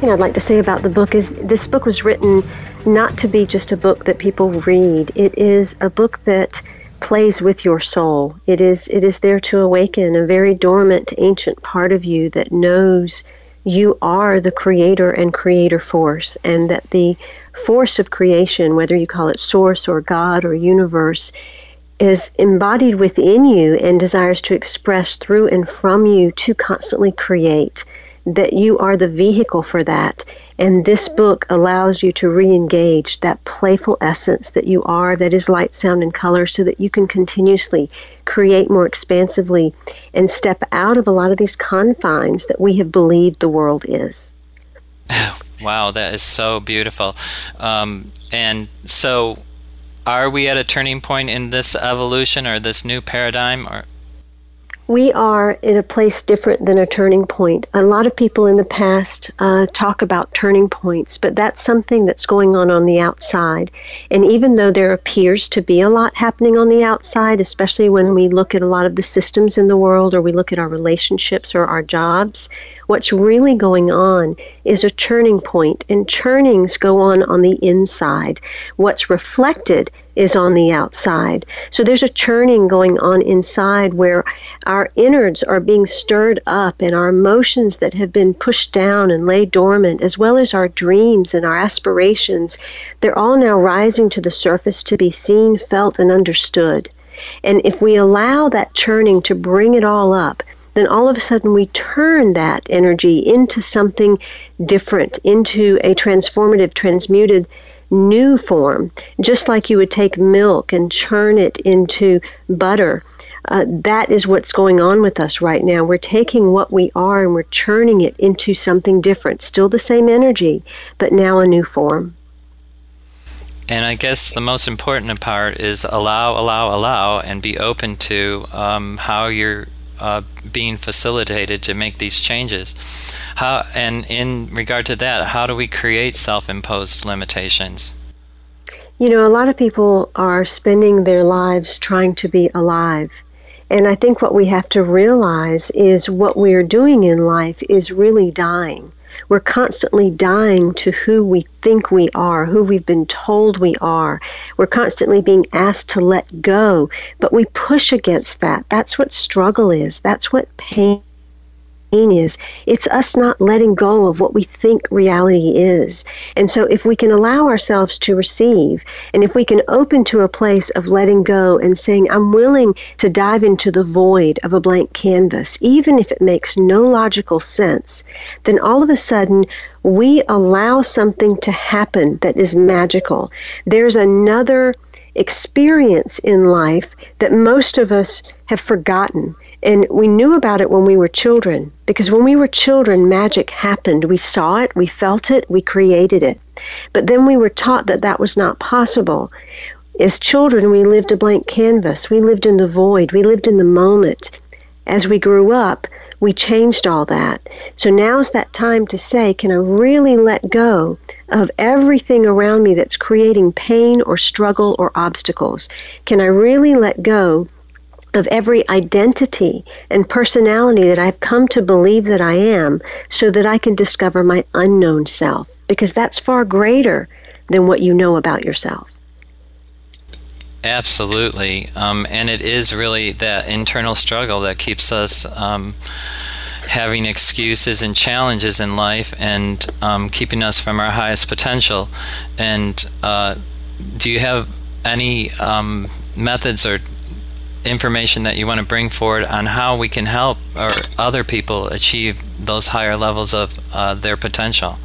Thing I'd like to say about the book is this book was written not to be just a book that people read. It is a book that plays with your soul. It is it is there to awaken a very dormant ancient part of you that knows you are the creator and creator force and that the force of creation, whether you call it source or God or universe, is embodied within you and desires to express through and from you to constantly create that you are the vehicle for that. And this book allows you to re engage that playful essence that you are, that is light, sound, and color, so that you can continuously create more expansively and step out of a lot of these confines that we have believed the world is. Wow, that is so beautiful. Um, and so, are we at a turning point in this evolution or this new paradigm? Or we are in a place different than a turning point. A lot of people in the past uh, talk about turning points, but that's something that's going on on the outside. And even though there appears to be a lot happening on the outside, especially when we look at a lot of the systems in the world or we look at our relationships or our jobs, what's really going on is a churning point, and churnings go on on the inside. What's reflected is on the outside. So there's a churning going on inside where our innards are being stirred up and our emotions that have been pushed down and laid dormant, as well as our dreams and our aspirations, they're all now rising to the surface to be seen, felt, and understood. And if we allow that churning to bring it all up, then all of a sudden we turn that energy into something different, into a transformative, transmuted new form, just like you would take milk and churn it into butter. Uh, that is what's going on with us right now. We're taking what we are and we're churning it into something different. Still the same energy, but now a new form. And I guess the most important part is allow, allow, allow, and be open to um, how you're uh, being facilitated to make these changes. How and in regard to that, how do we create self-imposed limitations? You know, a lot of people are spending their lives trying to be alive. And I think what we have to realize is what we are doing in life is really dying. We're constantly dying to who we think we are, who we've been told we are. We're constantly being asked to let go, but we push against that. That's what struggle is. That's what pain is it's us not letting go of what we think reality is. And so, if we can allow ourselves to receive, and if we can open to a place of letting go and saying, I'm willing to dive into the void of a blank canvas, even if it makes no logical sense, then all of a sudden we allow something to happen that is magical. There's another experience in life that most of us have forgotten. And we knew about it when we were children because when we were children, magic happened. We saw it, we felt it, we created it. But then we were taught that that was not possible. As children, we lived a blank canvas. We lived in the void. We lived in the moment. As we grew up, we changed all that. So now's that time to say, can I really let go of everything around me that's creating pain or struggle or obstacles? Can I really let go of every identity and personality that I've come to believe that I am so that I can discover my unknown self because that's far greater than what you know about yourself. Absolutely. Um, and it is really that internal struggle that keeps us um, having excuses and challenges in life and um, keeping us from our highest potential. And uh, do you have any um, methods or information that you want to bring forward on how we can help or other people achieve those higher levels of uh, their potential?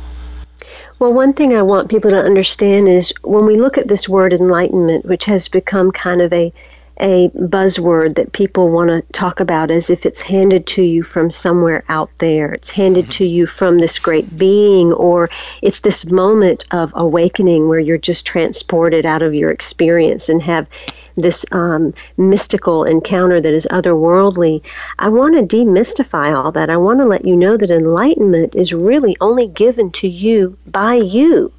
Well, one thing I want people to understand is when we look at this word enlightenment, which has become kind of a a buzzword that people want to talk about as if it's handed to you from somewhere out there. It's handed to you from this great being, or it's this moment of awakening where you're just transported out of your experience and have this um, mystical encounter that is otherworldly. I want to demystify all that. I want to let you know that enlightenment is really only given to you by you.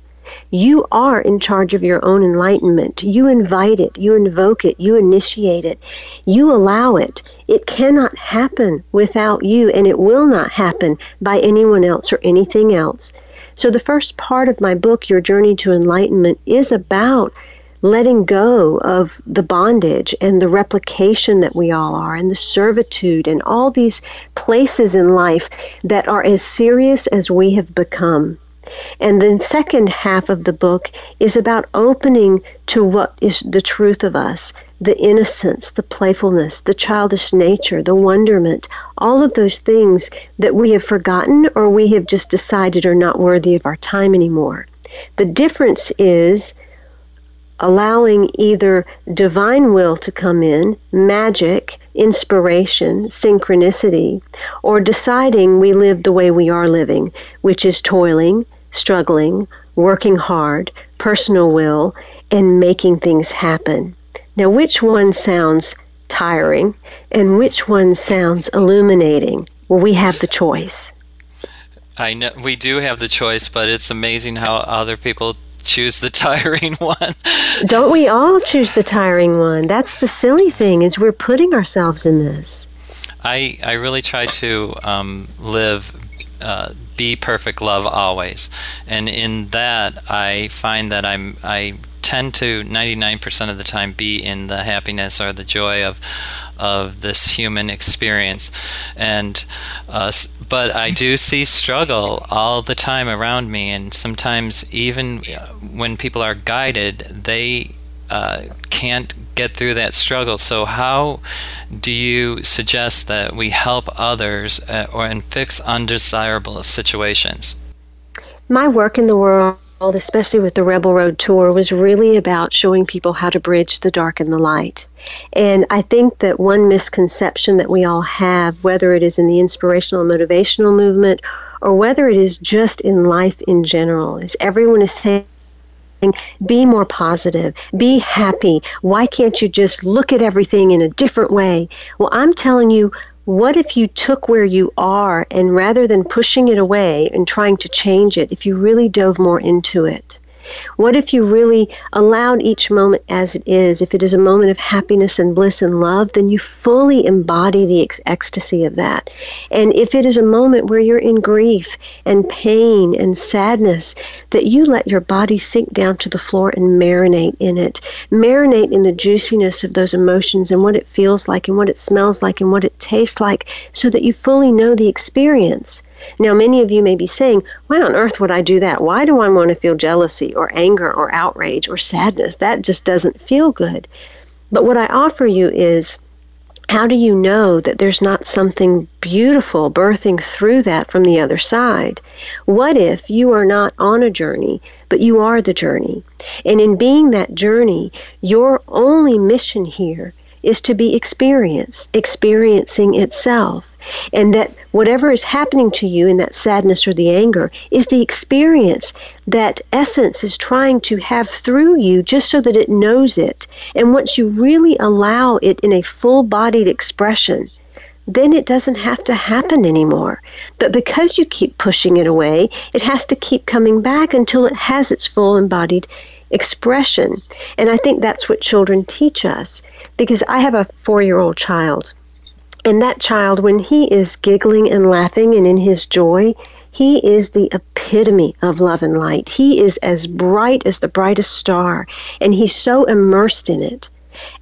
You are in charge of your own enlightenment. You invite it, you invoke it, you initiate it, you allow it. It cannot happen without you, and it will not happen by anyone else or anything else. So, the first part of my book, Your Journey to Enlightenment, is about letting go of the bondage and the replication that we all are, and the servitude, and all these places in life that are as serious as we have become. And the second half of the book is about opening to what is the truth of us the innocence, the playfulness, the childish nature, the wonderment, all of those things that we have forgotten or we have just decided are not worthy of our time anymore. The difference is allowing either divine will to come in, magic, inspiration, synchronicity, or deciding we live the way we are living, which is toiling, struggling, working hard, personal will, and making things happen. Now, which one sounds tiring and which one sounds illuminating? Well, we have the choice. I know we do have the choice, but it's amazing how other people choose the tiring one. Don't we all choose the tiring one? That's the silly thing is we're putting ourselves in this. I I really try to um, live uh, be perfect love always. And in that, I find that I'm I tend to 99% of the time be in the happiness or the joy of of this human experience and uh, but I do see struggle all the time around me and sometimes even uh, when people are guided they uh, can't get through that struggle. So, how do you suggest that we help others uh, or and fix undesirable situations? My work in the world, especially with the Rebel Road Tour, was really about showing people how to bridge the dark and the light. And I think that one misconception that we all have, whether it is in the inspirational and motivational movement or whether it is just in life in general, is everyone is saying be more positive, be happy. Why can't you just look at everything in a different way? Well, I'm telling you, what if you took where you are and rather than pushing it away and trying to change it, if you really dove more into it? What if you really allowed each moment as it is? If it is a moment of happiness and bliss and love, then you fully embody the ex- ecstasy of that. And if it is a moment where you're in grief and pain and sadness, that you let your body sink down to the floor and marinate in it. Marinate in the juiciness of those emotions and what it feels like and what it smells like and what it tastes like so that you fully know the experience. Now, many of you may be saying, Why on earth would I do that? Why do I want to feel jealousy or anger or outrage or sadness? That just doesn't feel good. But what I offer you is how do you know that there's not something beautiful birthing through that from the other side? What if you are not on a journey, but you are the journey? And in being that journey, your only mission here is to be experienced, experiencing itself. And that whatever is happening to you in that sadness or the anger is the experience that essence is trying to have through you just so that it knows it. And once you really allow it in a full bodied expression, then it doesn't have to happen anymore. But because you keep pushing it away, it has to keep coming back until it has its full embodied expression. And I think that's what children teach us because I have a four year old child. And that child, when he is giggling and laughing and in his joy, he is the epitome of love and light. He is as bright as the brightest star, and he's so immersed in it.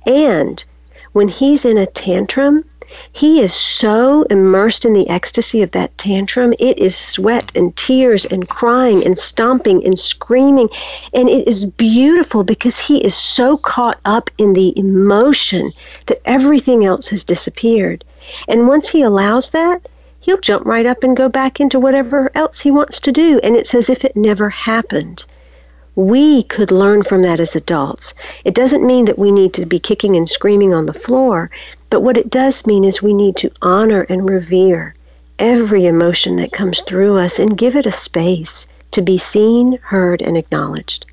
And when he's in a tantrum, he is so immersed in the ecstasy of that tantrum. It is sweat and tears and crying and stomping and screaming. And it is beautiful because he is so caught up in the emotion that everything else has disappeared. And once he allows that, he'll jump right up and go back into whatever else he wants to do. And it's as if it never happened. We could learn from that as adults. It doesn't mean that we need to be kicking and screaming on the floor, but what it does mean is we need to honor and revere every emotion that comes through us and give it a space to be seen, heard, and acknowledged.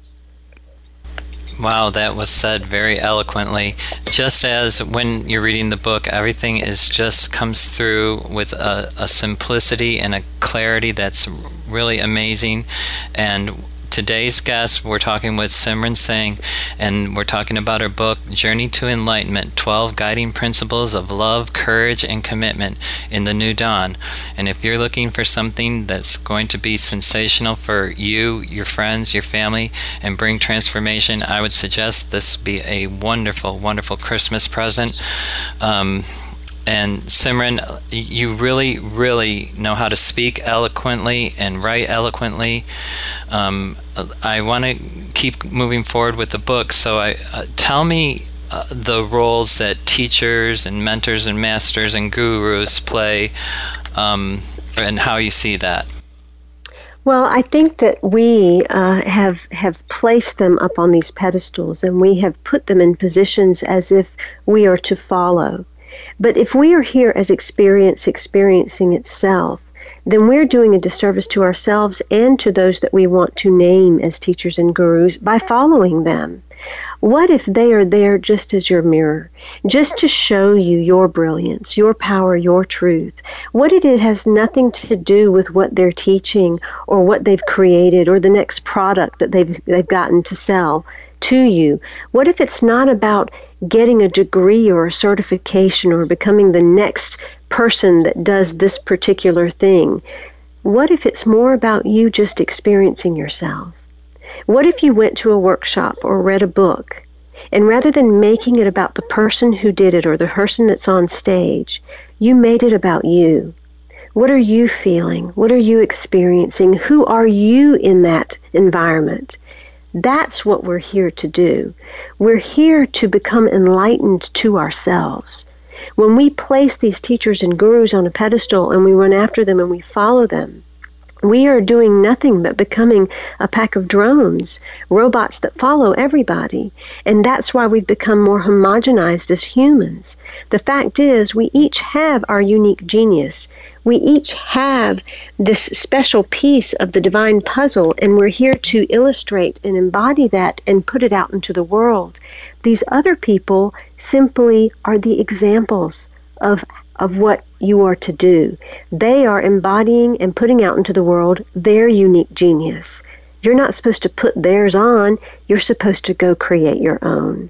Wow, that was said very eloquently. Just as when you're reading the book, everything is just comes through with a, a simplicity and a clarity that's really amazing. And today's guest, we're talking with Simran Singh, and we're talking about her book, Journey to Enlightenment 12 Guiding Principles of Love, Courage, and Commitment in the New Dawn. And if you're looking for something that's going to be sensational for you, your friends, your family, and bring transformation, I would suggest this be a wonderful, wonderful Christmas present. Um, and Simran, you really, really know how to speak eloquently and write eloquently. Um, I want to keep moving forward with the book. So, I uh, tell me uh, the roles that teachers and mentors and masters and gurus play, um, and how you see that. Well, I think that we uh, have have placed them up on these pedestals, and we have put them in positions as if we are to follow. But if we are here as experience experiencing itself, then we're doing a disservice to ourselves and to those that we want to name as teachers and gurus by following them. What if they are there just as your mirror, just to show you your brilliance, your power, your truth? What if it has nothing to do with what they're teaching or what they've created or the next product that they've, they've gotten to sell to you? What if it's not about getting a degree or a certification or becoming the next person that does this particular thing. What if it's more about you just experiencing yourself? What if you went to a workshop or read a book and rather than making it about the person who did it or the person that's on stage, you made it about you? What are you feeling? What are you experiencing? Who are you in that environment? That's what we're here to do. We're here to become enlightened to ourselves. When we place these teachers and gurus on a pedestal and we run after them and we follow them, we are doing nothing but becoming a pack of drones, robots that follow everybody. And that's why we've become more homogenized as humans. The fact is, we each have our unique genius. We each have this special piece of the divine puzzle, and we're here to illustrate and embody that and put it out into the world. These other people simply are the examples of of what you are to do. They are embodying and putting out into the world their unique genius. You're not supposed to put theirs on, you're supposed to go create your own.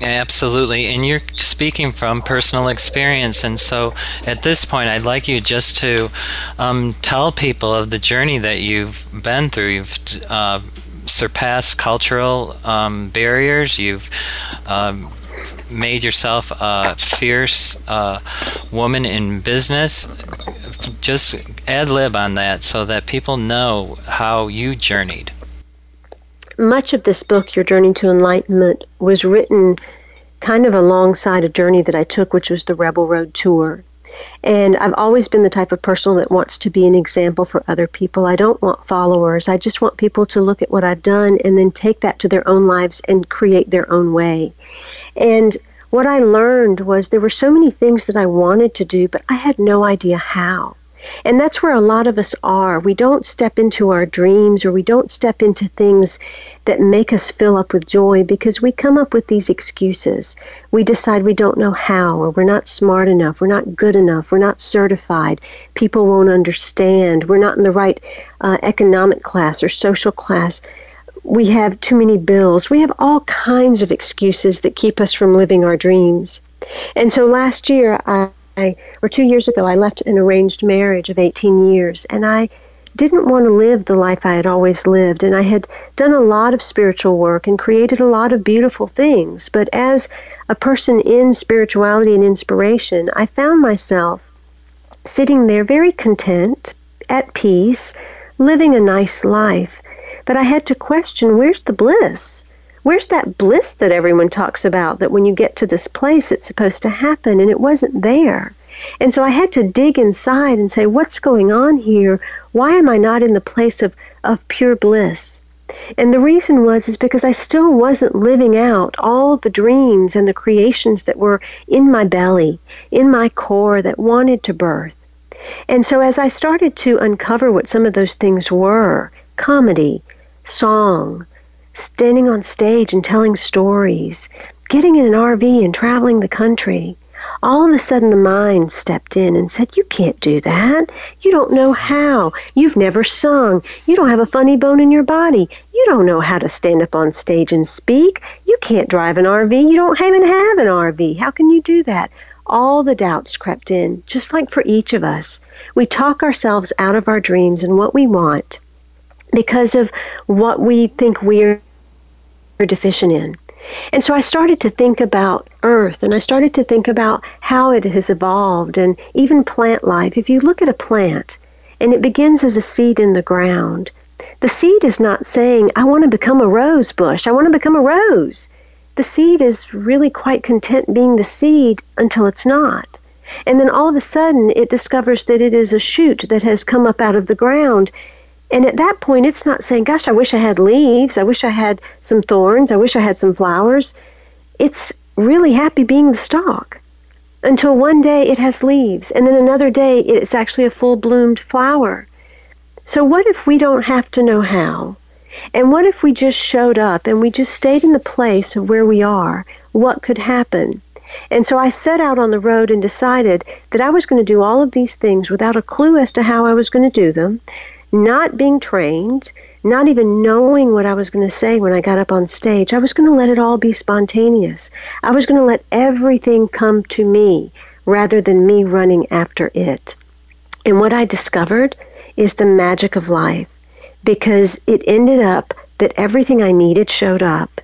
Absolutely. And you're speaking from personal experience. And so at this point, I'd like you just to um, tell people of the journey that you've been through. You've uh, surpassed cultural um, barriers, you've um, made yourself a fierce uh, woman in business, just ad lib on that so that people know how you journeyed. Much of this book, Your Journey to Enlightenment, was written kind of alongside a journey that I took, which was the Rebel Road Tour. And I've always been the type of person that wants to be an example for other people. I don't want followers. I just want people to look at what I've done and then take that to their own lives and create their own way. And what I learned was there were so many things that I wanted to do, but I had no idea how. And that's where a lot of us are. We don't step into our dreams or we don't step into things that make us fill up with joy because we come up with these excuses. We decide we don't know how or we're not smart enough, we're not good enough, we're not certified, people won't understand, we're not in the right uh, economic class or social class. We have too many bills. We have all kinds of excuses that keep us from living our dreams. And so last year, I I, or two years ago, I left an arranged marriage of 18 years, and I didn't want to live the life I had always lived. And I had done a lot of spiritual work and created a lot of beautiful things. But as a person in spirituality and inspiration, I found myself sitting there very content, at peace, living a nice life. But I had to question where's the bliss? Where's that bliss that everyone talks about that when you get to this place it's supposed to happen? And it wasn't there. And so I had to dig inside and say, what's going on here? Why am I not in the place of, of pure bliss? And the reason was is because I still wasn't living out all the dreams and the creations that were in my belly, in my core that wanted to birth. And so as I started to uncover what some of those things were, comedy, song, standing on stage and telling stories, getting in an RV and traveling the country, all of a sudden the mind stepped in and said, You can't do that. You don't know how. You've never sung. You don't have a funny bone in your body. You don't know how to stand up on stage and speak. You can't drive an RV. You don't even have an RV. How can you do that? All the doubts crept in, just like for each of us. We talk ourselves out of our dreams and what we want because of what we think we're deficient in. And so I started to think about Earth and I started to think about how it has evolved and even plant life. If you look at a plant and it begins as a seed in the ground, the seed is not saying, I want to become a rose bush, I want to become a rose. The seed is really quite content being the seed until it's not. And then all of a sudden it discovers that it is a shoot that has come up out of the ground and at that point, it's not saying, Gosh, I wish I had leaves. I wish I had some thorns. I wish I had some flowers. It's really happy being the stalk until one day it has leaves, and then another day it's actually a full bloomed flower. So, what if we don't have to know how? And what if we just showed up and we just stayed in the place of where we are? What could happen? And so I set out on the road and decided that I was going to do all of these things without a clue as to how I was going to do them, not being trained, not even knowing what I was going to say when I got up on stage. I was going to let it all be spontaneous. I was going to let everything come to me rather than me running after it. And what I discovered is the magic of life because it ended up that everything I needed showed up.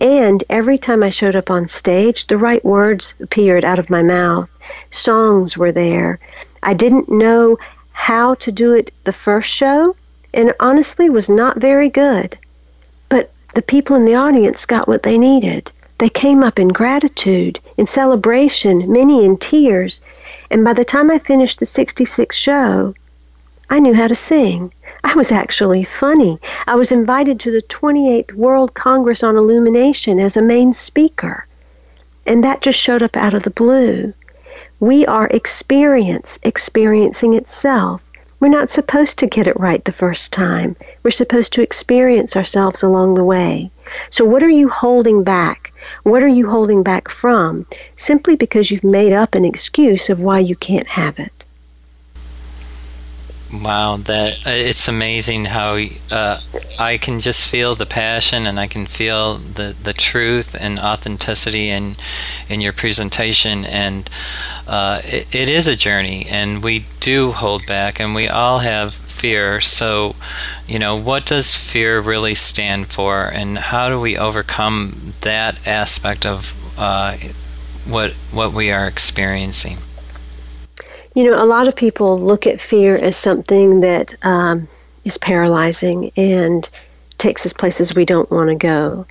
And every time I showed up on stage, the right words appeared out of my mouth. Songs were there. I didn't know how to do it the first show, and honestly was not very good. But the people in the audience got what they needed. They came up in gratitude, in celebration, many in tears, and by the time I finished the 66th show, I knew how to sing. I was actually funny. I was invited to the 28th World Congress on Illumination as a main speaker. And that just showed up out of the blue. We are experience, experiencing itself. We're not supposed to get it right the first time. We're supposed to experience ourselves along the way. So, what are you holding back? What are you holding back from? Simply because you've made up an excuse of why you can't have it. Wow, that uh, it's amazing how uh, I can just feel the passion and I can feel the, the truth and authenticity in in your presentation, and uh, it, it is a journey, and we do hold back, and we all have fear. So, you know, what does fear really stand for, and how do we overcome that aspect of uh, what what we are experiencing? You know, a lot of people look at fear as something that um, is paralyzing and takes us places we don't want to go.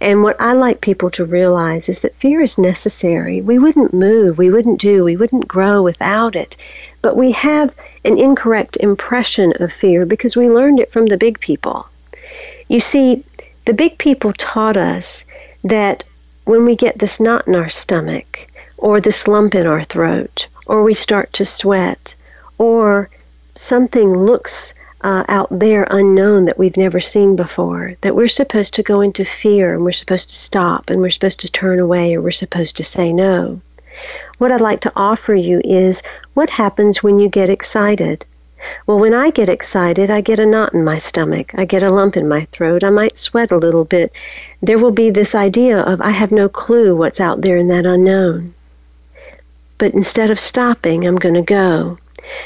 And what I like people to realize is that fear is necessary. We wouldn't move, we wouldn't do, we wouldn't grow without it. But we have an incorrect impression of fear because we learned it from the big people. You see, the big people taught us that when we get this knot in our stomach, or this lump in our throat, or we start to sweat, or something looks uh, out there unknown that we've never seen before, that we're supposed to go into fear and we're supposed to stop and we're supposed to turn away or we're supposed to say no. What I'd like to offer you is what happens when you get excited? Well, when I get excited, I get a knot in my stomach. I get a lump in my throat. I might sweat a little bit. There will be this idea of I have no clue what's out there in that unknown. But instead of stopping, I'm going to go.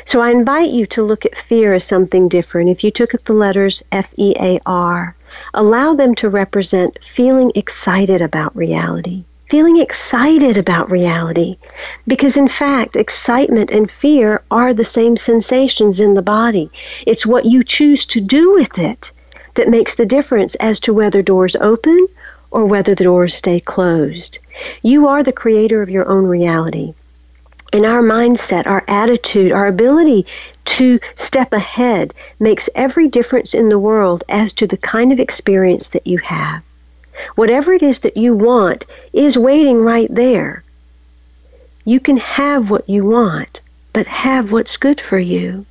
So I invite you to look at fear as something different. If you took the letters F E A R, allow them to represent feeling excited about reality. Feeling excited about reality. Because in fact, excitement and fear are the same sensations in the body. It's what you choose to do with it that makes the difference as to whether doors open or whether the doors stay closed. You are the creator of your own reality. And our mindset, our attitude, our ability to step ahead makes every difference in the world as to the kind of experience that you have. Whatever it is that you want is waiting right there. You can have what you want, but have what's good for you.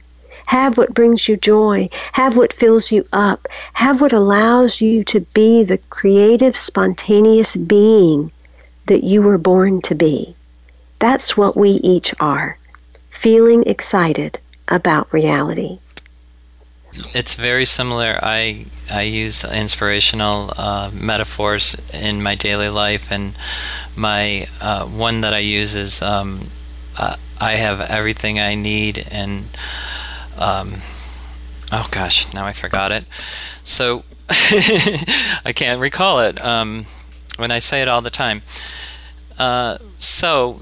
Have what brings you joy. Have what fills you up. Have what allows you to be the creative, spontaneous being that you were born to be. That's what we each are. Feeling excited about reality. It's very similar. I I use inspirational uh, metaphors in my daily life, and my uh, one that I use is um, uh, I have everything I need, and um, oh gosh, now I forgot it. So I can't recall it um, when I say it all the time. Uh, so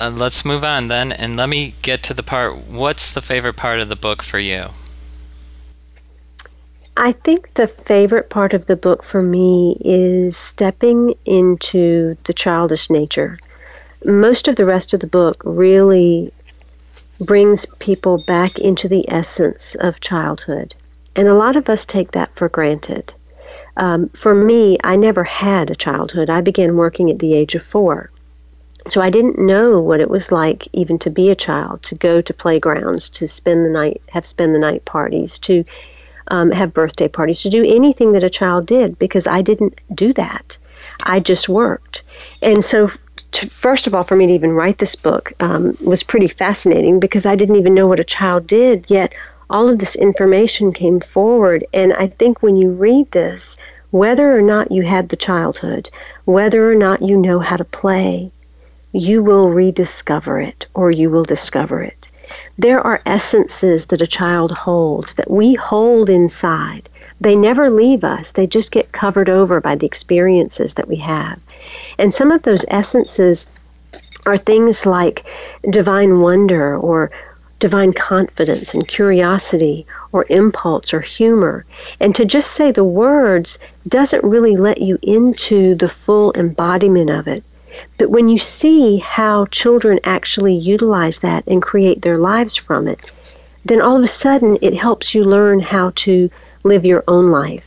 uh, let's move on then, and let me get to the part. What's the favorite part of the book for you? I think the favorite part of the book for me is stepping into the childish nature. Most of the rest of the book really brings people back into the essence of childhood. And a lot of us take that for granted. Um, for me, I never had a childhood. I began working at the age of four. So I didn't know what it was like even to be a child, to go to playgrounds, to spend the night, have spend the night parties, to um, have birthday parties, to do anything that a child did because I didn't do that. I just worked. And so to, first of all, for me to even write this book um, was pretty fascinating because I didn't even know what a child did, yet all of this information came forward. And I think when you read this, whether or not you had the childhood, whether or not you know how to play, you will rediscover it or you will discover it. There are essences that a child holds that we hold inside. They never leave us, they just get covered over by the experiences that we have. And some of those essences are things like divine wonder or divine confidence and curiosity or impulse or humor. And to just say the words doesn't really let you into the full embodiment of it. But when you see how children actually utilize that and create their lives from it, then all of a sudden it helps you learn how to live your own life.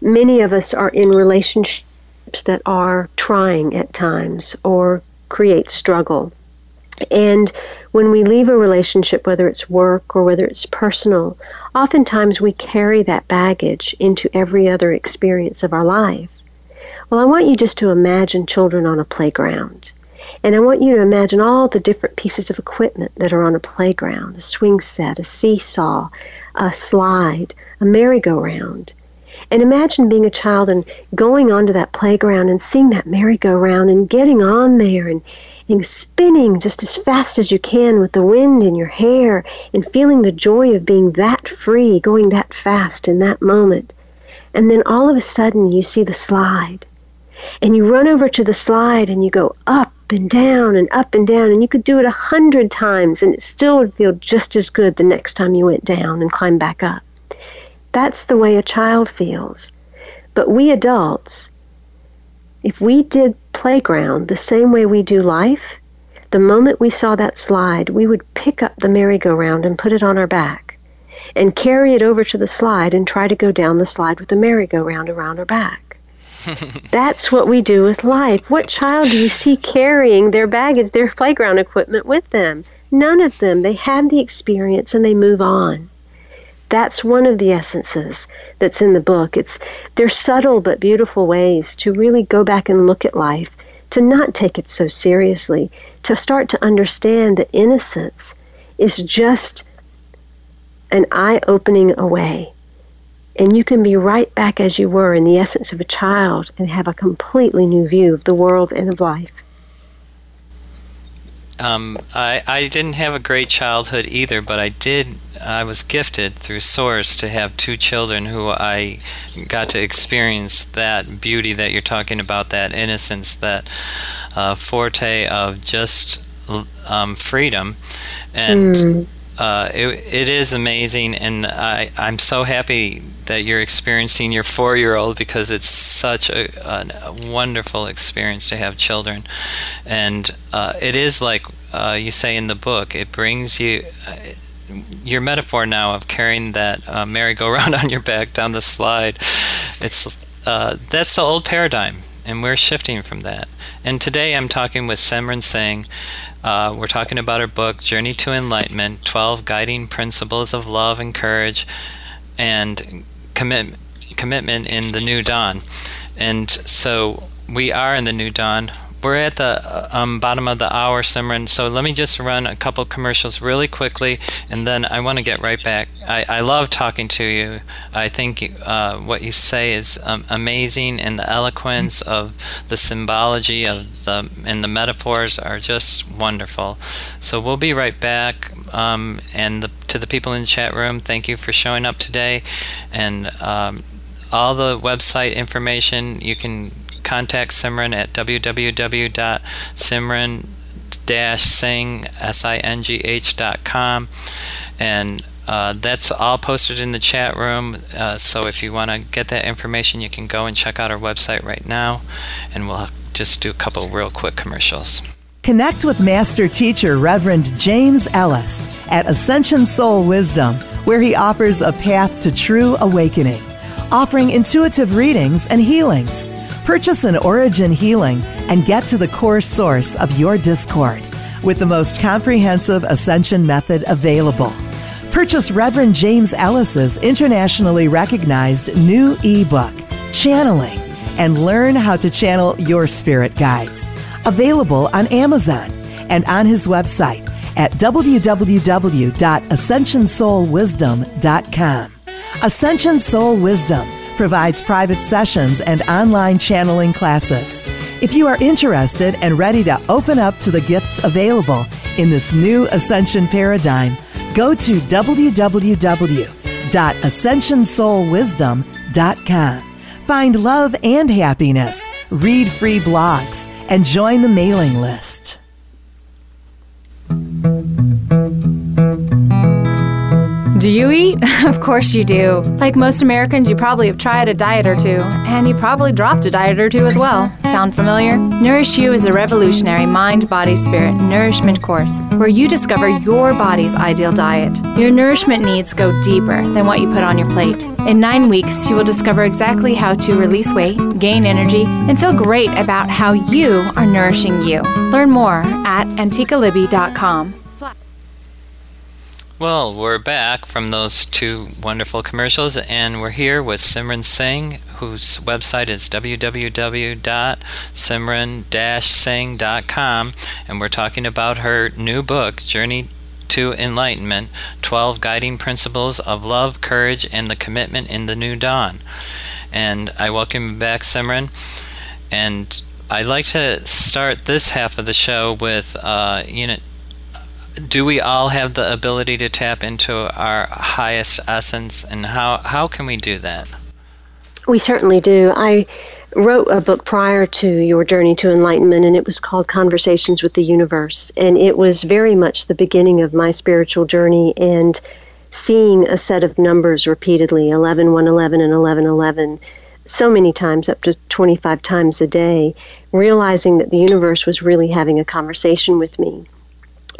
Many of us are in relationships that are trying at times or create struggle. And when we leave a relationship, whether it's work or whether it's personal, oftentimes we carry that baggage into every other experience of our life. Well, I want you just to imagine children on a playground. And I want you to imagine all the different pieces of equipment that are on a playground a swing set, a seesaw, a slide, a merry-go-round. And imagine being a child and going onto that playground and seeing that merry-go-round and getting on there and, and spinning just as fast as you can with the wind in your hair and feeling the joy of being that free, going that fast in that moment. And then all of a sudden you see the slide. And you run over to the slide and you go up and down and up and down. And you could do it a hundred times and it still would feel just as good the next time you went down and climbed back up. That's the way a child feels. But we adults, if we did playground the same way we do life, the moment we saw that slide, we would pick up the merry-go-round and put it on our back and carry it over to the slide and try to go down the slide with the merry-go-round around our back. That's what we do with life. What child do you see carrying their baggage, their playground equipment with them? None of them. They have the experience and they move on. That's one of the essences that's in the book. It's they're subtle but beautiful ways to really go back and look at life, to not take it so seriously, to start to understand that innocence is just an eye-opening away. And you can be right back as you were in the essence of a child and have a completely new view of the world and of life. Um, I, I didn't have a great childhood either, but I did. I was gifted through Source to have two children who I got to experience that beauty that you're talking about, that innocence, that uh, forte of just um, freedom, and. Mm. Uh, it, it is amazing, and I, I'm so happy that you're experiencing your four year old because it's such a, a, wonderful experience to have children. And uh, it is like uh, you say in the book, it brings you. Uh, your metaphor now of carrying that uh, merry-go-round on your back down the slide, it's that's the old paradigm, and we're shifting from that. And today I'm talking with Simran Singh. Uh, we're talking about her book, Journey to Enlightenment 12 Guiding Principles of Love and Courage and commit, Commitment in the New Dawn. And so we are in the New Dawn we're at the um, bottom of the hour, Simran. So let me just run a couple commercials really quickly, and then I want to get right back. I, I love talking to you. I think uh, what you say is um, amazing, and the eloquence of the symbology of the and the metaphors are just wonderful. So we'll be right back. Um, and the, to the people in the chat room, thank you for showing up today, and um, all the website information you can contact Simran at www.simran-singh.com. And uh, that's all posted in the chat room. Uh, so if you want to get that information, you can go and check out our website right now. And we'll just do a couple real quick commercials. Connect with Master Teacher Reverend James Ellis at Ascension Soul Wisdom, where he offers a path to true awakening, offering intuitive readings and healings Purchase an Origin Healing and get to the core source of your discord with the most comprehensive ascension method available. Purchase Reverend James Ellis's internationally recognized new ebook, Channeling, and learn how to channel your spirit guides. Available on Amazon and on his website at www.ascensionsoulwisdom.com. Ascension Soul Wisdom provides private sessions and online channeling classes. If you are interested and ready to open up to the gifts available in this new ascension paradigm, go to www.ascensionsoulwisdom.com. Find love and happiness, read free blogs, and join the mailing list. Do you eat? of course you do. Like most Americans, you probably have tried a diet or two, and you probably dropped a diet or two as well. Sound familiar? Nourish You is a revolutionary mind, body, spirit nourishment course where you discover your body's ideal diet. Your nourishment needs go deeper than what you put on your plate. In nine weeks, you will discover exactly how to release weight, gain energy, and feel great about how you are nourishing you. Learn more at antiqualibby.com. Well, we're back from those two wonderful commercials, and we're here with Simran Singh, whose website is www.simran-singh.com, and we're talking about her new book, Journey to Enlightenment 12 Guiding Principles of Love, Courage, and the Commitment in the New Dawn. And I welcome back, Simran. And I'd like to start this half of the show with, uh, know, do we all have the ability to tap into our highest essence and how how can we do that? We certainly do. I wrote a book prior to your journey to enlightenment and it was called conversations with the universe. And it was very much the beginning of my spiritual journey and seeing a set of numbers repeatedly 11 111 and 11 11 so many times up to 25 times a day realizing that the universe was really having a conversation with me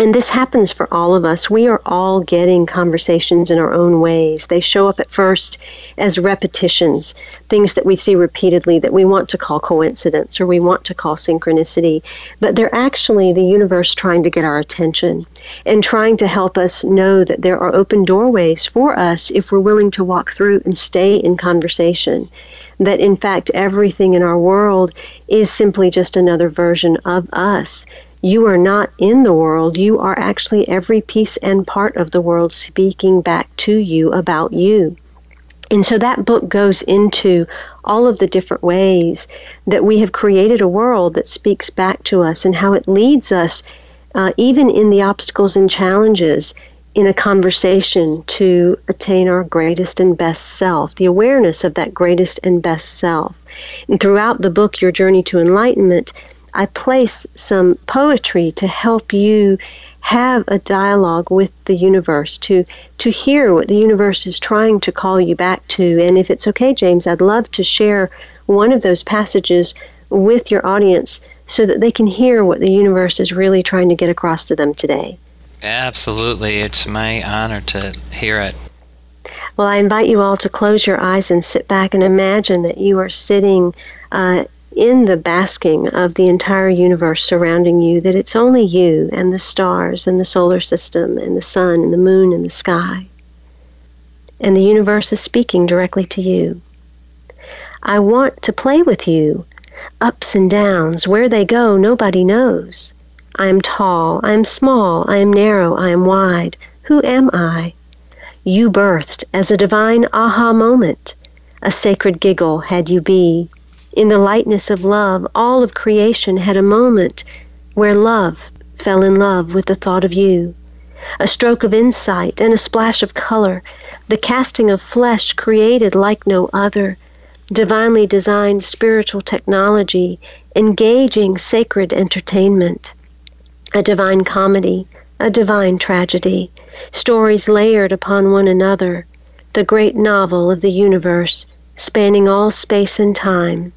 and this happens for all of us. We are all getting conversations in our own ways. They show up at first as repetitions, things that we see repeatedly that we want to call coincidence or we want to call synchronicity. But they're actually the universe trying to get our attention and trying to help us know that there are open doorways for us if we're willing to walk through and stay in conversation that in fact everything in our world is simply just another version of us you are not in the world. You are actually every piece and part of the world speaking back to you about you. And so that book goes into all of the different ways that we have created a world that speaks back to us and how it leads us, uh, even in the obstacles and challenges, in a conversation to attain our greatest and best self, the awareness of that greatest and best self. And throughout the book, Your Journey to Enlightenment, I place some poetry to help you have a dialogue with the universe to to hear what the universe is trying to call you back to and if it's okay James I'd love to share one of those passages with your audience so that they can hear what the universe is really trying to get across to them today. Absolutely. It's my honor to hear it. Well, I invite you all to close your eyes and sit back and imagine that you are sitting uh, in the basking of the entire universe surrounding you, that it's only you and the stars and the solar system and the sun and the moon and the sky. And the universe is speaking directly to you. I want to play with you. Ups and downs, where they go, nobody knows. I am tall, I am small, I am narrow, I am wide. Who am I? You birthed as a divine aha moment. A sacred giggle had you be. In the lightness of love, all of creation had a moment where love fell in love with the thought of you. A stroke of insight and a splash of color, the casting of flesh created like no other, divinely designed spiritual technology, engaging sacred entertainment, a divine comedy, a divine tragedy, stories layered upon one another, the great novel of the universe, spanning all space and time.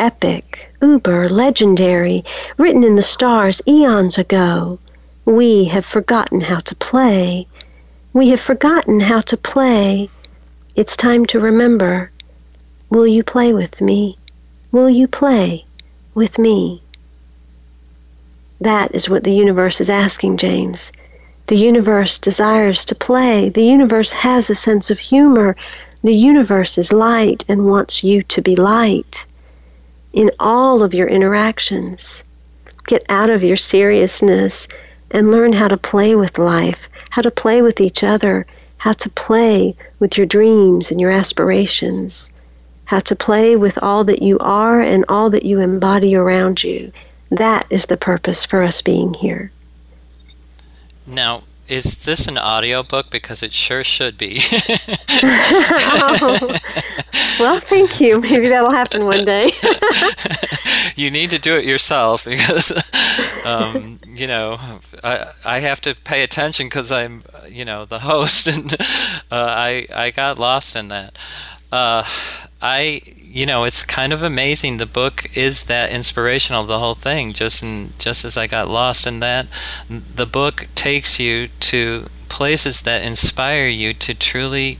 Epic, uber, legendary, written in the stars eons ago. We have forgotten how to play. We have forgotten how to play. It's time to remember. Will you play with me? Will you play with me? That is what the universe is asking, James. The universe desires to play. The universe has a sense of humor. The universe is light and wants you to be light in all of your interactions. Get out of your seriousness and learn how to play with life, how to play with each other, how to play with your dreams and your aspirations, how to play with all that you are and all that you embody around you. That is the purpose for us being here. Now, is this an audio book? Because it sure should be. oh. Well, thank you. Maybe that'll happen one day. you need to do it yourself because, um, you know, I, I have to pay attention because I'm, you know, the host, and uh, I I got lost in that. Uh, I, you know, it's kind of amazing. The book is that inspirational. The whole thing, just in, just as I got lost in that, the book takes you to places that inspire you to truly,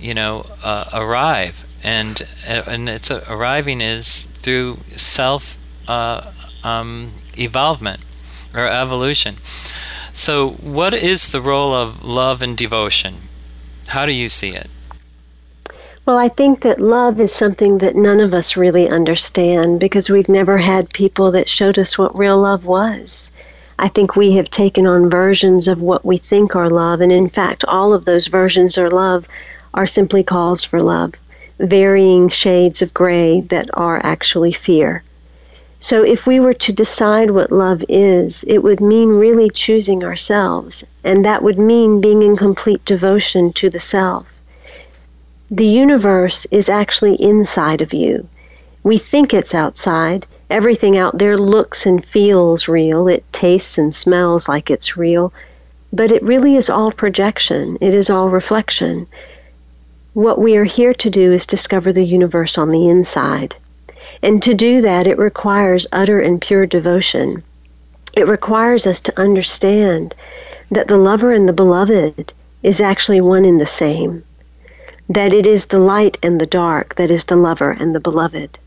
you know, uh, arrive. And uh, and it's uh, arriving is through self uh, um, evolvement or evolution. So, what is the role of love and devotion? How do you see it? Well, I think that love is something that none of us really understand because we've never had people that showed us what real love was. I think we have taken on versions of what we think are love, and in fact, all of those versions are love are simply calls for love, varying shades of gray that are actually fear. So, if we were to decide what love is, it would mean really choosing ourselves, and that would mean being in complete devotion to the self the universe is actually inside of you. We think it's outside. Everything out there looks and feels real. It tastes and smells like it's real. But it really is all projection, it is all reflection. What we are here to do is discover the universe on the inside. And to do that, it requires utter and pure devotion. It requires us to understand that the lover and the beloved is actually one and the same that it is the light and the dark that is the lover and the beloved,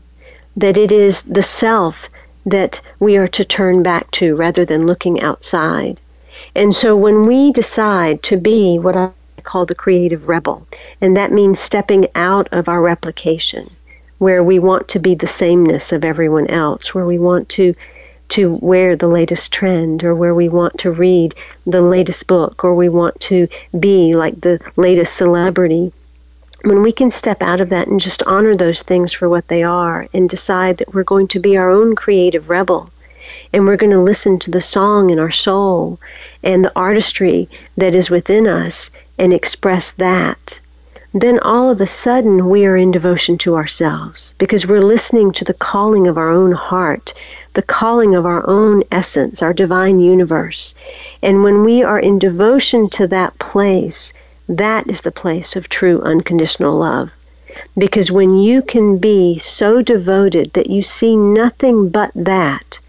that it is the self that we are to turn back to rather than looking outside. And so when we decide to be what I call the creative rebel, and that means stepping out of our replication, where we want to be the sameness of everyone else, where we want to to wear the latest trend or where we want to read the latest book or we want to be like the latest celebrity. When we can step out of that and just honor those things for what they are and decide that we're going to be our own creative rebel and we're going to listen to the song in our soul and the artistry that is within us and express that, then all of a sudden we are in devotion to ourselves because we're listening to the calling of our own heart, the calling of our own essence, our divine universe. And when we are in devotion to that place, that is the place of true unconditional love. Because when you can be so devoted that you see nothing but that,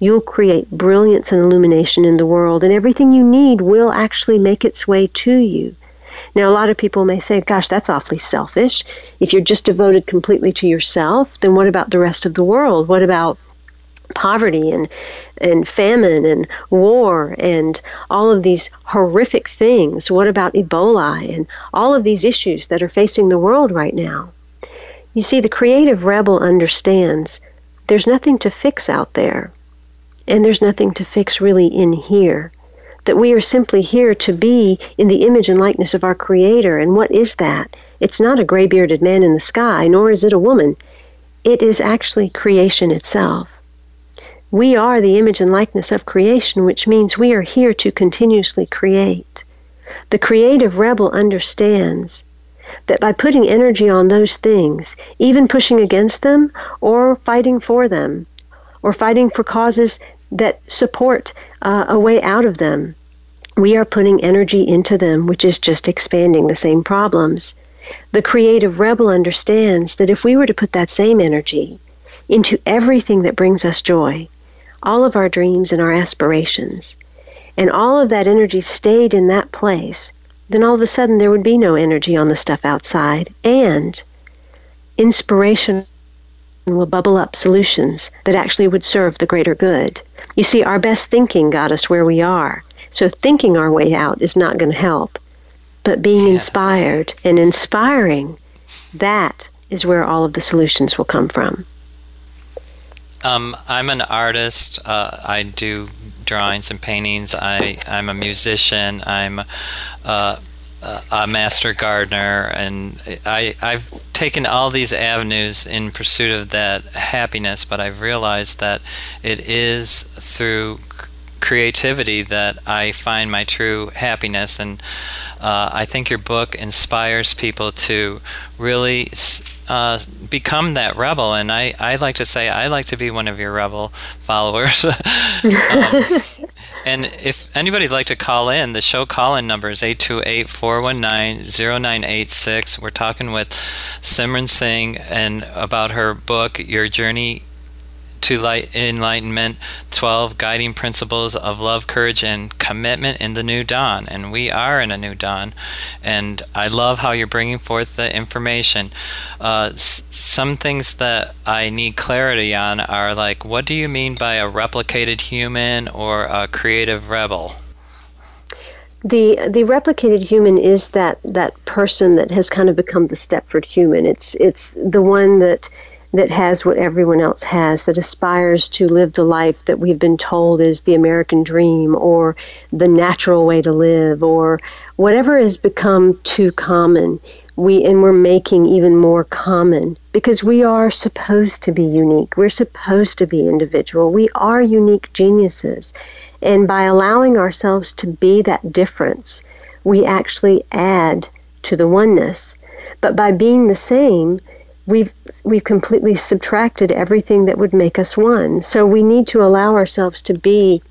you'll create brilliance and illumination in the world, and everything you need will actually make its way to you. Now, a lot of people may say, gosh, that's awfully selfish. If you're just devoted completely to yourself, then what about the rest of the world? What about poverty and, and famine and war and all of these horrific things? What about Ebola and all of these issues that are facing the world right now? You see, the creative rebel understands there's nothing to fix out there, and there's nothing to fix really in here. That we are simply here to be in the image and likeness of our Creator. And what is that? It's not a gray bearded man in the sky, nor is it a woman. It is actually creation itself. We are the image and likeness of creation, which means we are here to continuously create. The creative rebel understands that by putting energy on those things, even pushing against them or fighting for them, or fighting for causes that support uh, a way out of them, we are putting energy into them, which is just expanding the same problems. The creative rebel understands that if we were to put that same energy into everything that brings us joy, all of our dreams and our aspirations, and all of that energy stayed in that place, then all of a sudden there would be no energy on the stuff outside, and inspiration will bubble up solutions that actually would serve the greater good. You see, our best thinking got us where we are. So thinking our way out is not going to help. But being yes. inspired and inspiring, that is where all of the solutions will come from. Um, I'm an artist. Uh, I do drawings and paintings. I, I'm a musician. I'm uh, a master gardener, and I, I've taken all these avenues in pursuit of that happiness, but I've realized that it is through creativity that I find my true happiness. And uh, I think your book inspires people to really uh, become that rebel. And I, I like to say, I like to be one of your rebel followers. um, and if anybody'd like to call in, the show call in number is 828 419 0986. We're talking with Simran Singh and about her book, Your Journey to light enlightenment 12 guiding principles of love courage and commitment in the new dawn. And we are in a new dawn. And i love how you're bringing forth the information. Uh, s- some things that i need clarity on are like what do you mean by a replicated human or a creative rebel? The the replicated human is that that person that has kind of become the Stepford human. It's it's the one that that has what everyone else has, that aspires to live the life that we've been told is the American dream or the natural way to live or whatever has become too common. We and we're making even more common because we are supposed to be unique. We're supposed to be individual. We are unique geniuses. And by allowing ourselves to be that difference, we actually add to the oneness. But by being the same, we've we've completely subtracted everything that would make us one. So we need to allow ourselves to be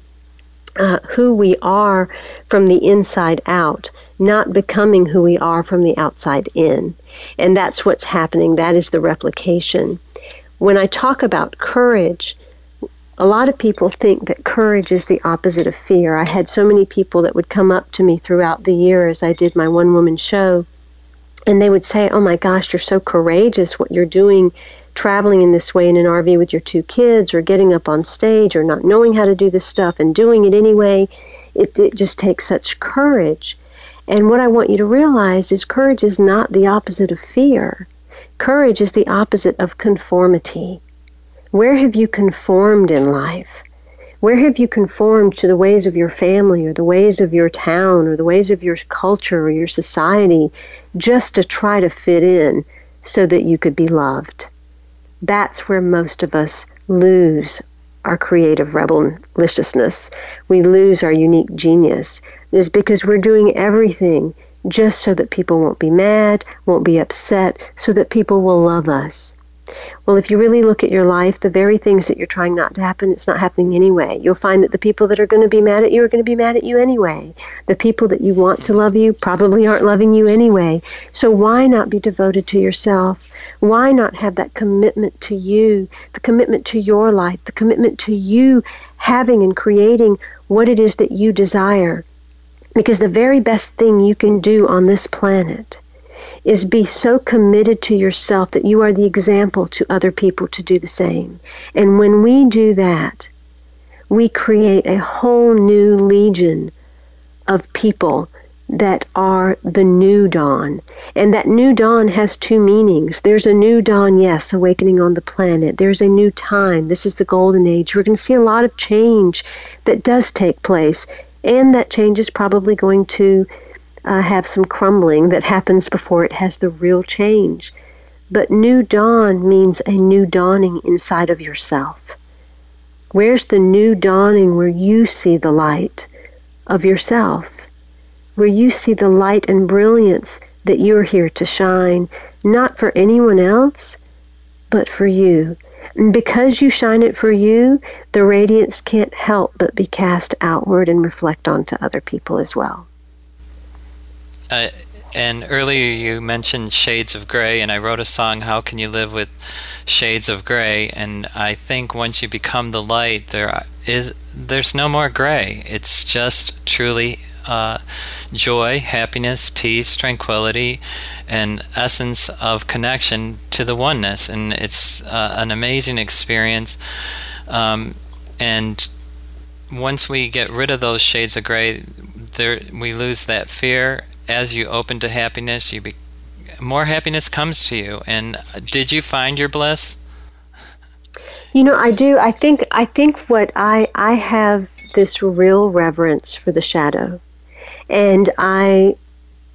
uh, who we are from the inside out, not becoming who we are from the outside in. And that's what's happening. That is the replication. When I talk about courage, a lot of people think that courage is the opposite of fear. I had so many people that would come up to me throughout the year as I did my one woman show and they would say, "Oh my gosh, you're so courageous! What you're doing, traveling in this way in an RV with your two kids, or getting up on stage, or not knowing how to do this stuff and doing it anyway. It, it just takes such courage." And what I want you to realize is courage is not the opposite of fear. Courage is the opposite of conformity. Where have you conformed in life? Where have you conformed to the ways of your family or the ways of your town or the ways of your culture or your society just to try to fit in so that you could be loved? That's where most of us lose our creative rebelliciousness. We lose our unique genius is because we're doing everything just so that people won't be mad, won't be upset, so that people will love us. Well, if you really look at your life, the very things that you're trying not to happen, it's not happening anyway. You'll find that the people that are going to be mad at you are going to be mad at you anyway. The people that you want to love you probably aren't loving you anyway. So why not be devoted to yourself? Why not have that commitment to you, the commitment to your life, the commitment to you having and creating what it is that you desire? Because the very best thing you can do on this planet is be so committed to yourself that you are the example to other people to do the same. And when we do that, we create a whole new legion of people that are the new dawn. And that new dawn has two meanings. There's a new dawn, yes, awakening on the planet. There's a new time. This is the golden age. We're going to see a lot of change that does take place. And that change is probably going to uh, have some crumbling that happens before it has the real change. But new dawn means a new dawning inside of yourself. Where's the new dawning where you see the light of yourself? Where you see the light and brilliance that you're here to shine, not for anyone else, but for you. And because you shine it for you, the radiance can't help but be cast outward and reflect onto other people as well. Uh, and earlier you mentioned shades of gray, and I wrote a song, How Can You Live with Shades of Gray? And I think once you become the light, there is there's no more gray. It's just truly uh, joy, happiness, peace, tranquility, and essence of connection to the oneness. And it's uh, an amazing experience. Um, and once we get rid of those shades of gray, there we lose that fear as you open to happiness, you be, more happiness comes to you. And did you find your bliss? You know, I do. I think I think what I I have this real reverence for the shadow, and I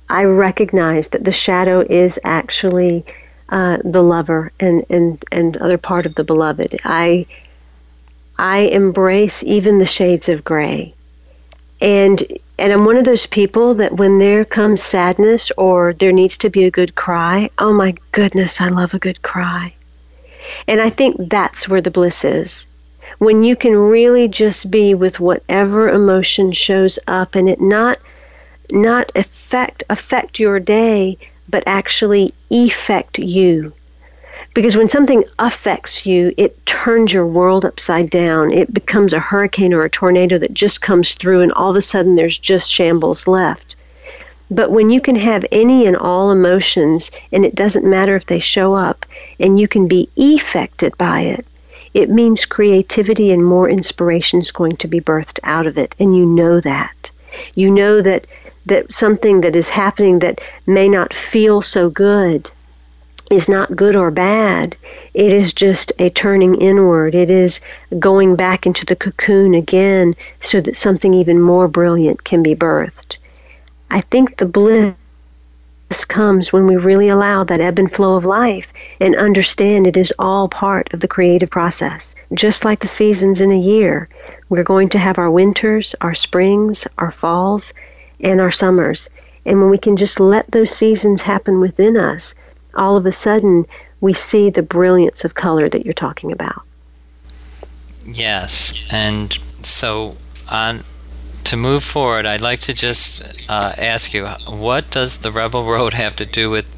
I recognize that the shadow is actually uh, the lover and and and other part of the beloved. I I embrace even the shades of gray, and and I'm one of those people that when there comes sadness or there needs to be a good cry, oh my goodness, I love a good cry. And I think that's where the bliss is. When you can really just be with whatever emotion shows up and it not not affect affect your day, but actually effect you. Because when something affects you, it turns your world upside down. It becomes a hurricane or a tornado that just comes through, and all of a sudden there's just shambles left. But when you can have any and all emotions, and it doesn't matter if they show up, and you can be affected by it, it means creativity and more inspiration is going to be birthed out of it, and you know that. You know that that something that is happening that may not feel so good is not good or bad. It is just a turning inward. It is going back into the cocoon again so that something even more brilliant can be birthed. I think the bliss comes when we really allow that ebb and flow of life and understand it is all part of the creative process. Just like the seasons in a year, we're going to have our winters, our springs, our falls, and our summers. And when we can just let those seasons happen within us, all of a sudden we see the brilliance of color that you're talking about. Yes, and so on to move forward, I'd like to just uh, ask you, what does the Rebel Road have to do with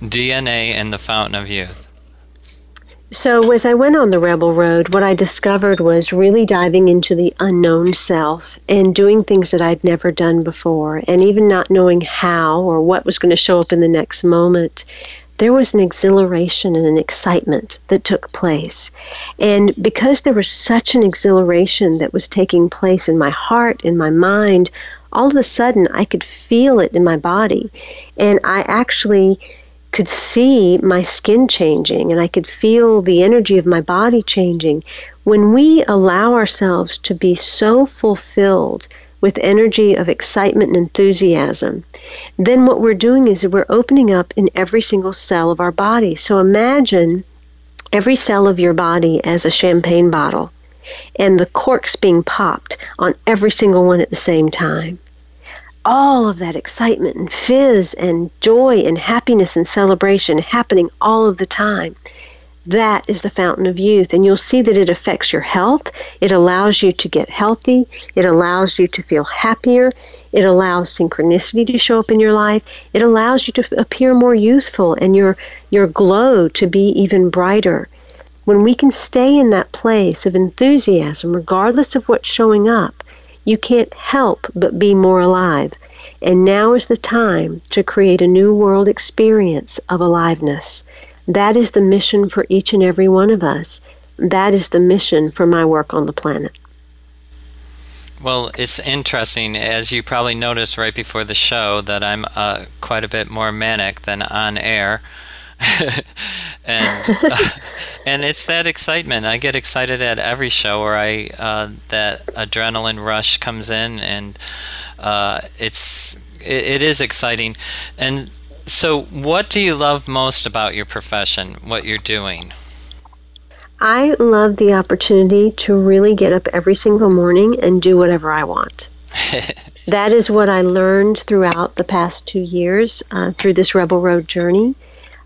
DNA and the Fountain of Youth? So, as I went on the Rebel Road, what I discovered was really diving into the unknown self and doing things that I'd never done before, and even not knowing how or what was going to show up in the next moment there was an exhilaration and an excitement that took place. And because there was such an exhilaration that was taking place in my heart, in my mind, all of a sudden I could feel it in my body. And I actually could see my skin changing and I could feel the energy of my body changing. When we allow ourselves to be so fulfilled with energy of excitement and enthusiasm, then what we're doing is we're opening up in every single cell of our body. So imagine every cell of your body as a champagne bottle and the corks being popped on every single one at the same time. All of that excitement and fizz and joy and happiness and celebration happening all of the time. That is the fountain of youth. And you'll see that it affects your health. It allows you to get healthy. It allows you to feel happier. It allows synchronicity to show up in your life. It allows you to appear more youthful and your, your glow to be even brighter. When we can stay in that place of enthusiasm, regardless of what's showing up, you can't help but be more alive. And now is the time to create a new world experience of aliveness. That is the mission for each and every one of us. That is the mission for my work on the planet. Well, it's interesting, as you probably noticed right before the show, that I'm uh, quite a bit more manic than on air. and uh, and it's that excitement. I get excited at every show where I uh, that adrenaline rush comes in, and uh, it's it, it is exciting. And so, what do you love most about your profession? What you're doing? I love the opportunity to really get up every single morning and do whatever I want. that is what I learned throughout the past two years uh, through this Rebel Road journey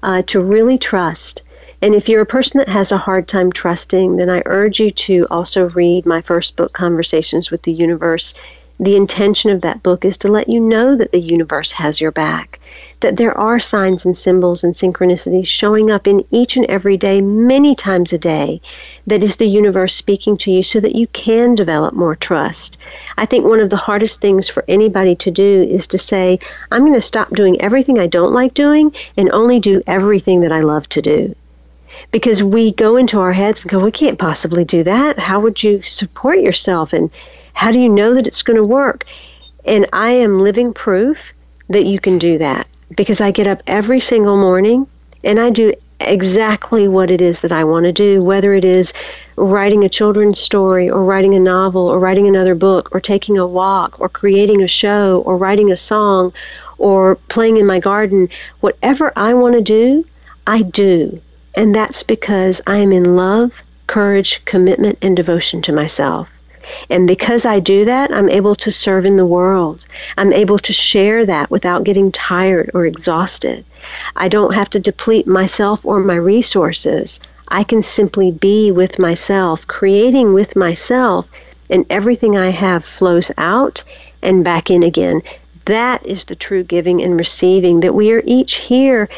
uh, to really trust. And if you're a person that has a hard time trusting, then I urge you to also read my first book, Conversations with the Universe. The intention of that book is to let you know that the universe has your back that there are signs and symbols and synchronicities showing up in each and every day, many times a day, that is the universe speaking to you so that you can develop more trust. I think one of the hardest things for anybody to do is to say, I'm going to stop doing everything I don't like doing and only do everything that I love to do because we go into our heads and go, we can't possibly do that. How would you support yourself? And how do you know that it's going to work? And I am living proof that you can do that because I get up every single morning and I do exactly what it is that I want to do, whether it is writing a children's story or writing a novel or writing another book or taking a walk or creating a show or writing a song or playing in my garden. Whatever I want to do, I do. And that's because I am in love, courage, commitment, and devotion to myself. And because I do that, I'm able to serve in the world. I'm able to share that without getting tired or exhausted. I don't have to deplete myself or my resources. I can simply be with myself, creating with myself, and everything I have flows out and back in again. That is the true giving and receiving that we are each here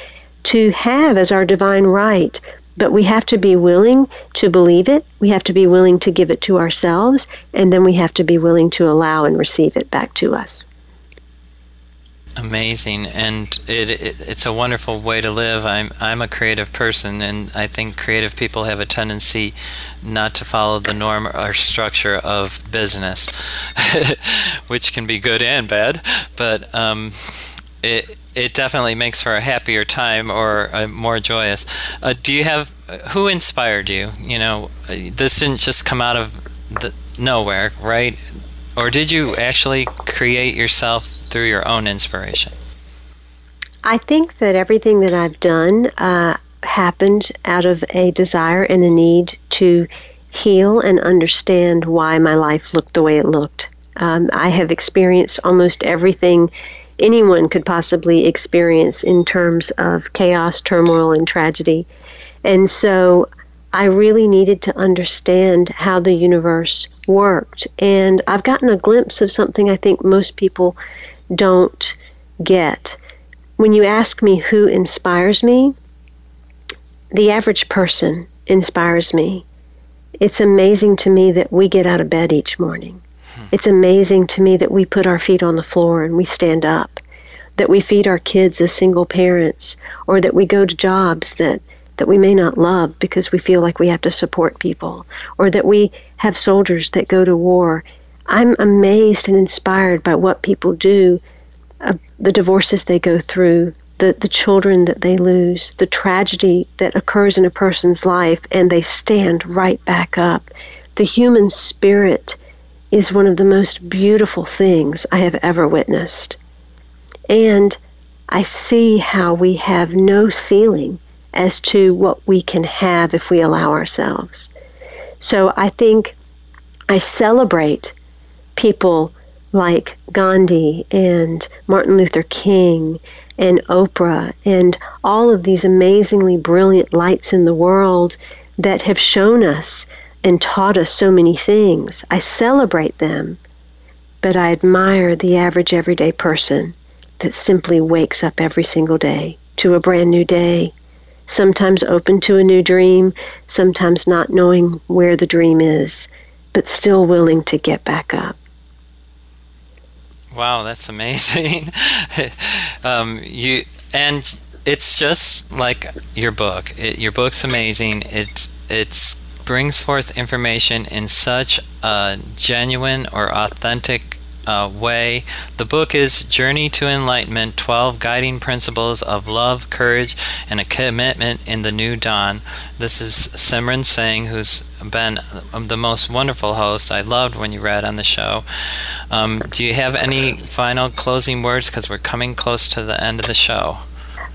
to have as our divine right. But we have to be willing to believe it. We have to be willing to give it to ourselves. And then we have to be willing to allow and receive it back to us. Amazing, and it, it, it's a wonderful way to live. I'm I'm a creative person, and I think creative people have a tendency not to follow the norm or structure of business, which can be good and bad. But um, it it definitely makes for a happier time or a more joyous. Uh, do you have who inspired you? You know, this didn't just come out of the, nowhere, right? Or did you actually create yourself through your own inspiration? I think that everything that I've done uh, happened out of a desire and a need to heal and understand why my life looked the way it looked. Um, I have experienced almost everything anyone could possibly experience in terms of chaos, turmoil, and tragedy. And so I really needed to understand how the universe worked. And I've gotten a glimpse of something I think most people don't get. When you ask me who inspires me, the average person inspires me. It's amazing to me that we get out of bed each morning. It's amazing to me that we put our feet on the floor and we stand up, that we feed our kids as single parents, or that we go to jobs that, that we may not love because we feel like we have to support people, or that we have soldiers that go to war. I'm amazed and inspired by what people do, uh, the divorces they go through, the, the children that they lose, the tragedy that occurs in a person's life, and they stand right back up. The human spirit is one of the most beautiful things I have ever witnessed. And I see how we have no ceiling as to what we can have if we allow ourselves. So I think I celebrate people like Gandhi and Martin Luther King and Oprah and all of these amazingly brilliant lights in the world that have shown us and taught us so many things. I celebrate them, but I admire the average everyday person that simply wakes up every single day to a brand new day, sometimes open to a new dream, sometimes not knowing where the dream is, but still willing to get back up. Wow, that's amazing. um, you and it's just like your book. It, your book's amazing. It it's brings forth information in such a genuine or authentic uh, way. The book is Journey to Enlightenment 12 Guiding Principles of Love, Courage, and a Commitment in the New Dawn. This is Simran Singh, who's been the most wonderful host. I loved when you read on the show. Um, do you have any final closing words? Because we're coming close to the end of the show.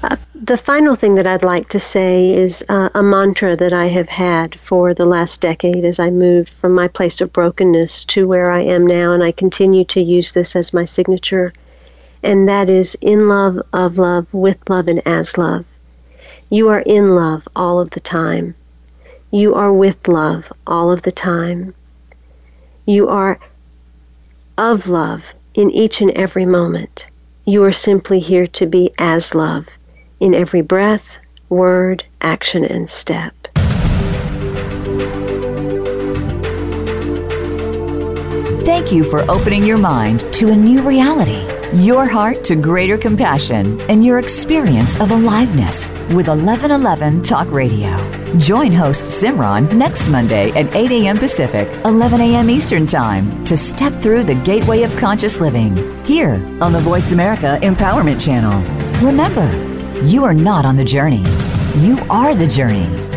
Uh, the final thing that I'd like to say is uh, a mantra that I have had for the last decade as I moved from my place of brokenness to where I am now, and I continue to use this as my signature, and that is in love, of love, with love, and as love. You are in love all of the time. You are with love all of the time. You are of love in each and every moment. You are simply here to be as love in every breath, word, action, and step. Thank you for opening your mind to a new reality, your heart to greater compassion, and your experience of aliveness with 1111 Talk Radio. Join host Simran next Monday at 8 a.m. Pacific, 11 a.m. Eastern Time to step through the gateway of conscious living here on the Voice America Empowerment Channel. Remember, you are not on the journey. You are the journey.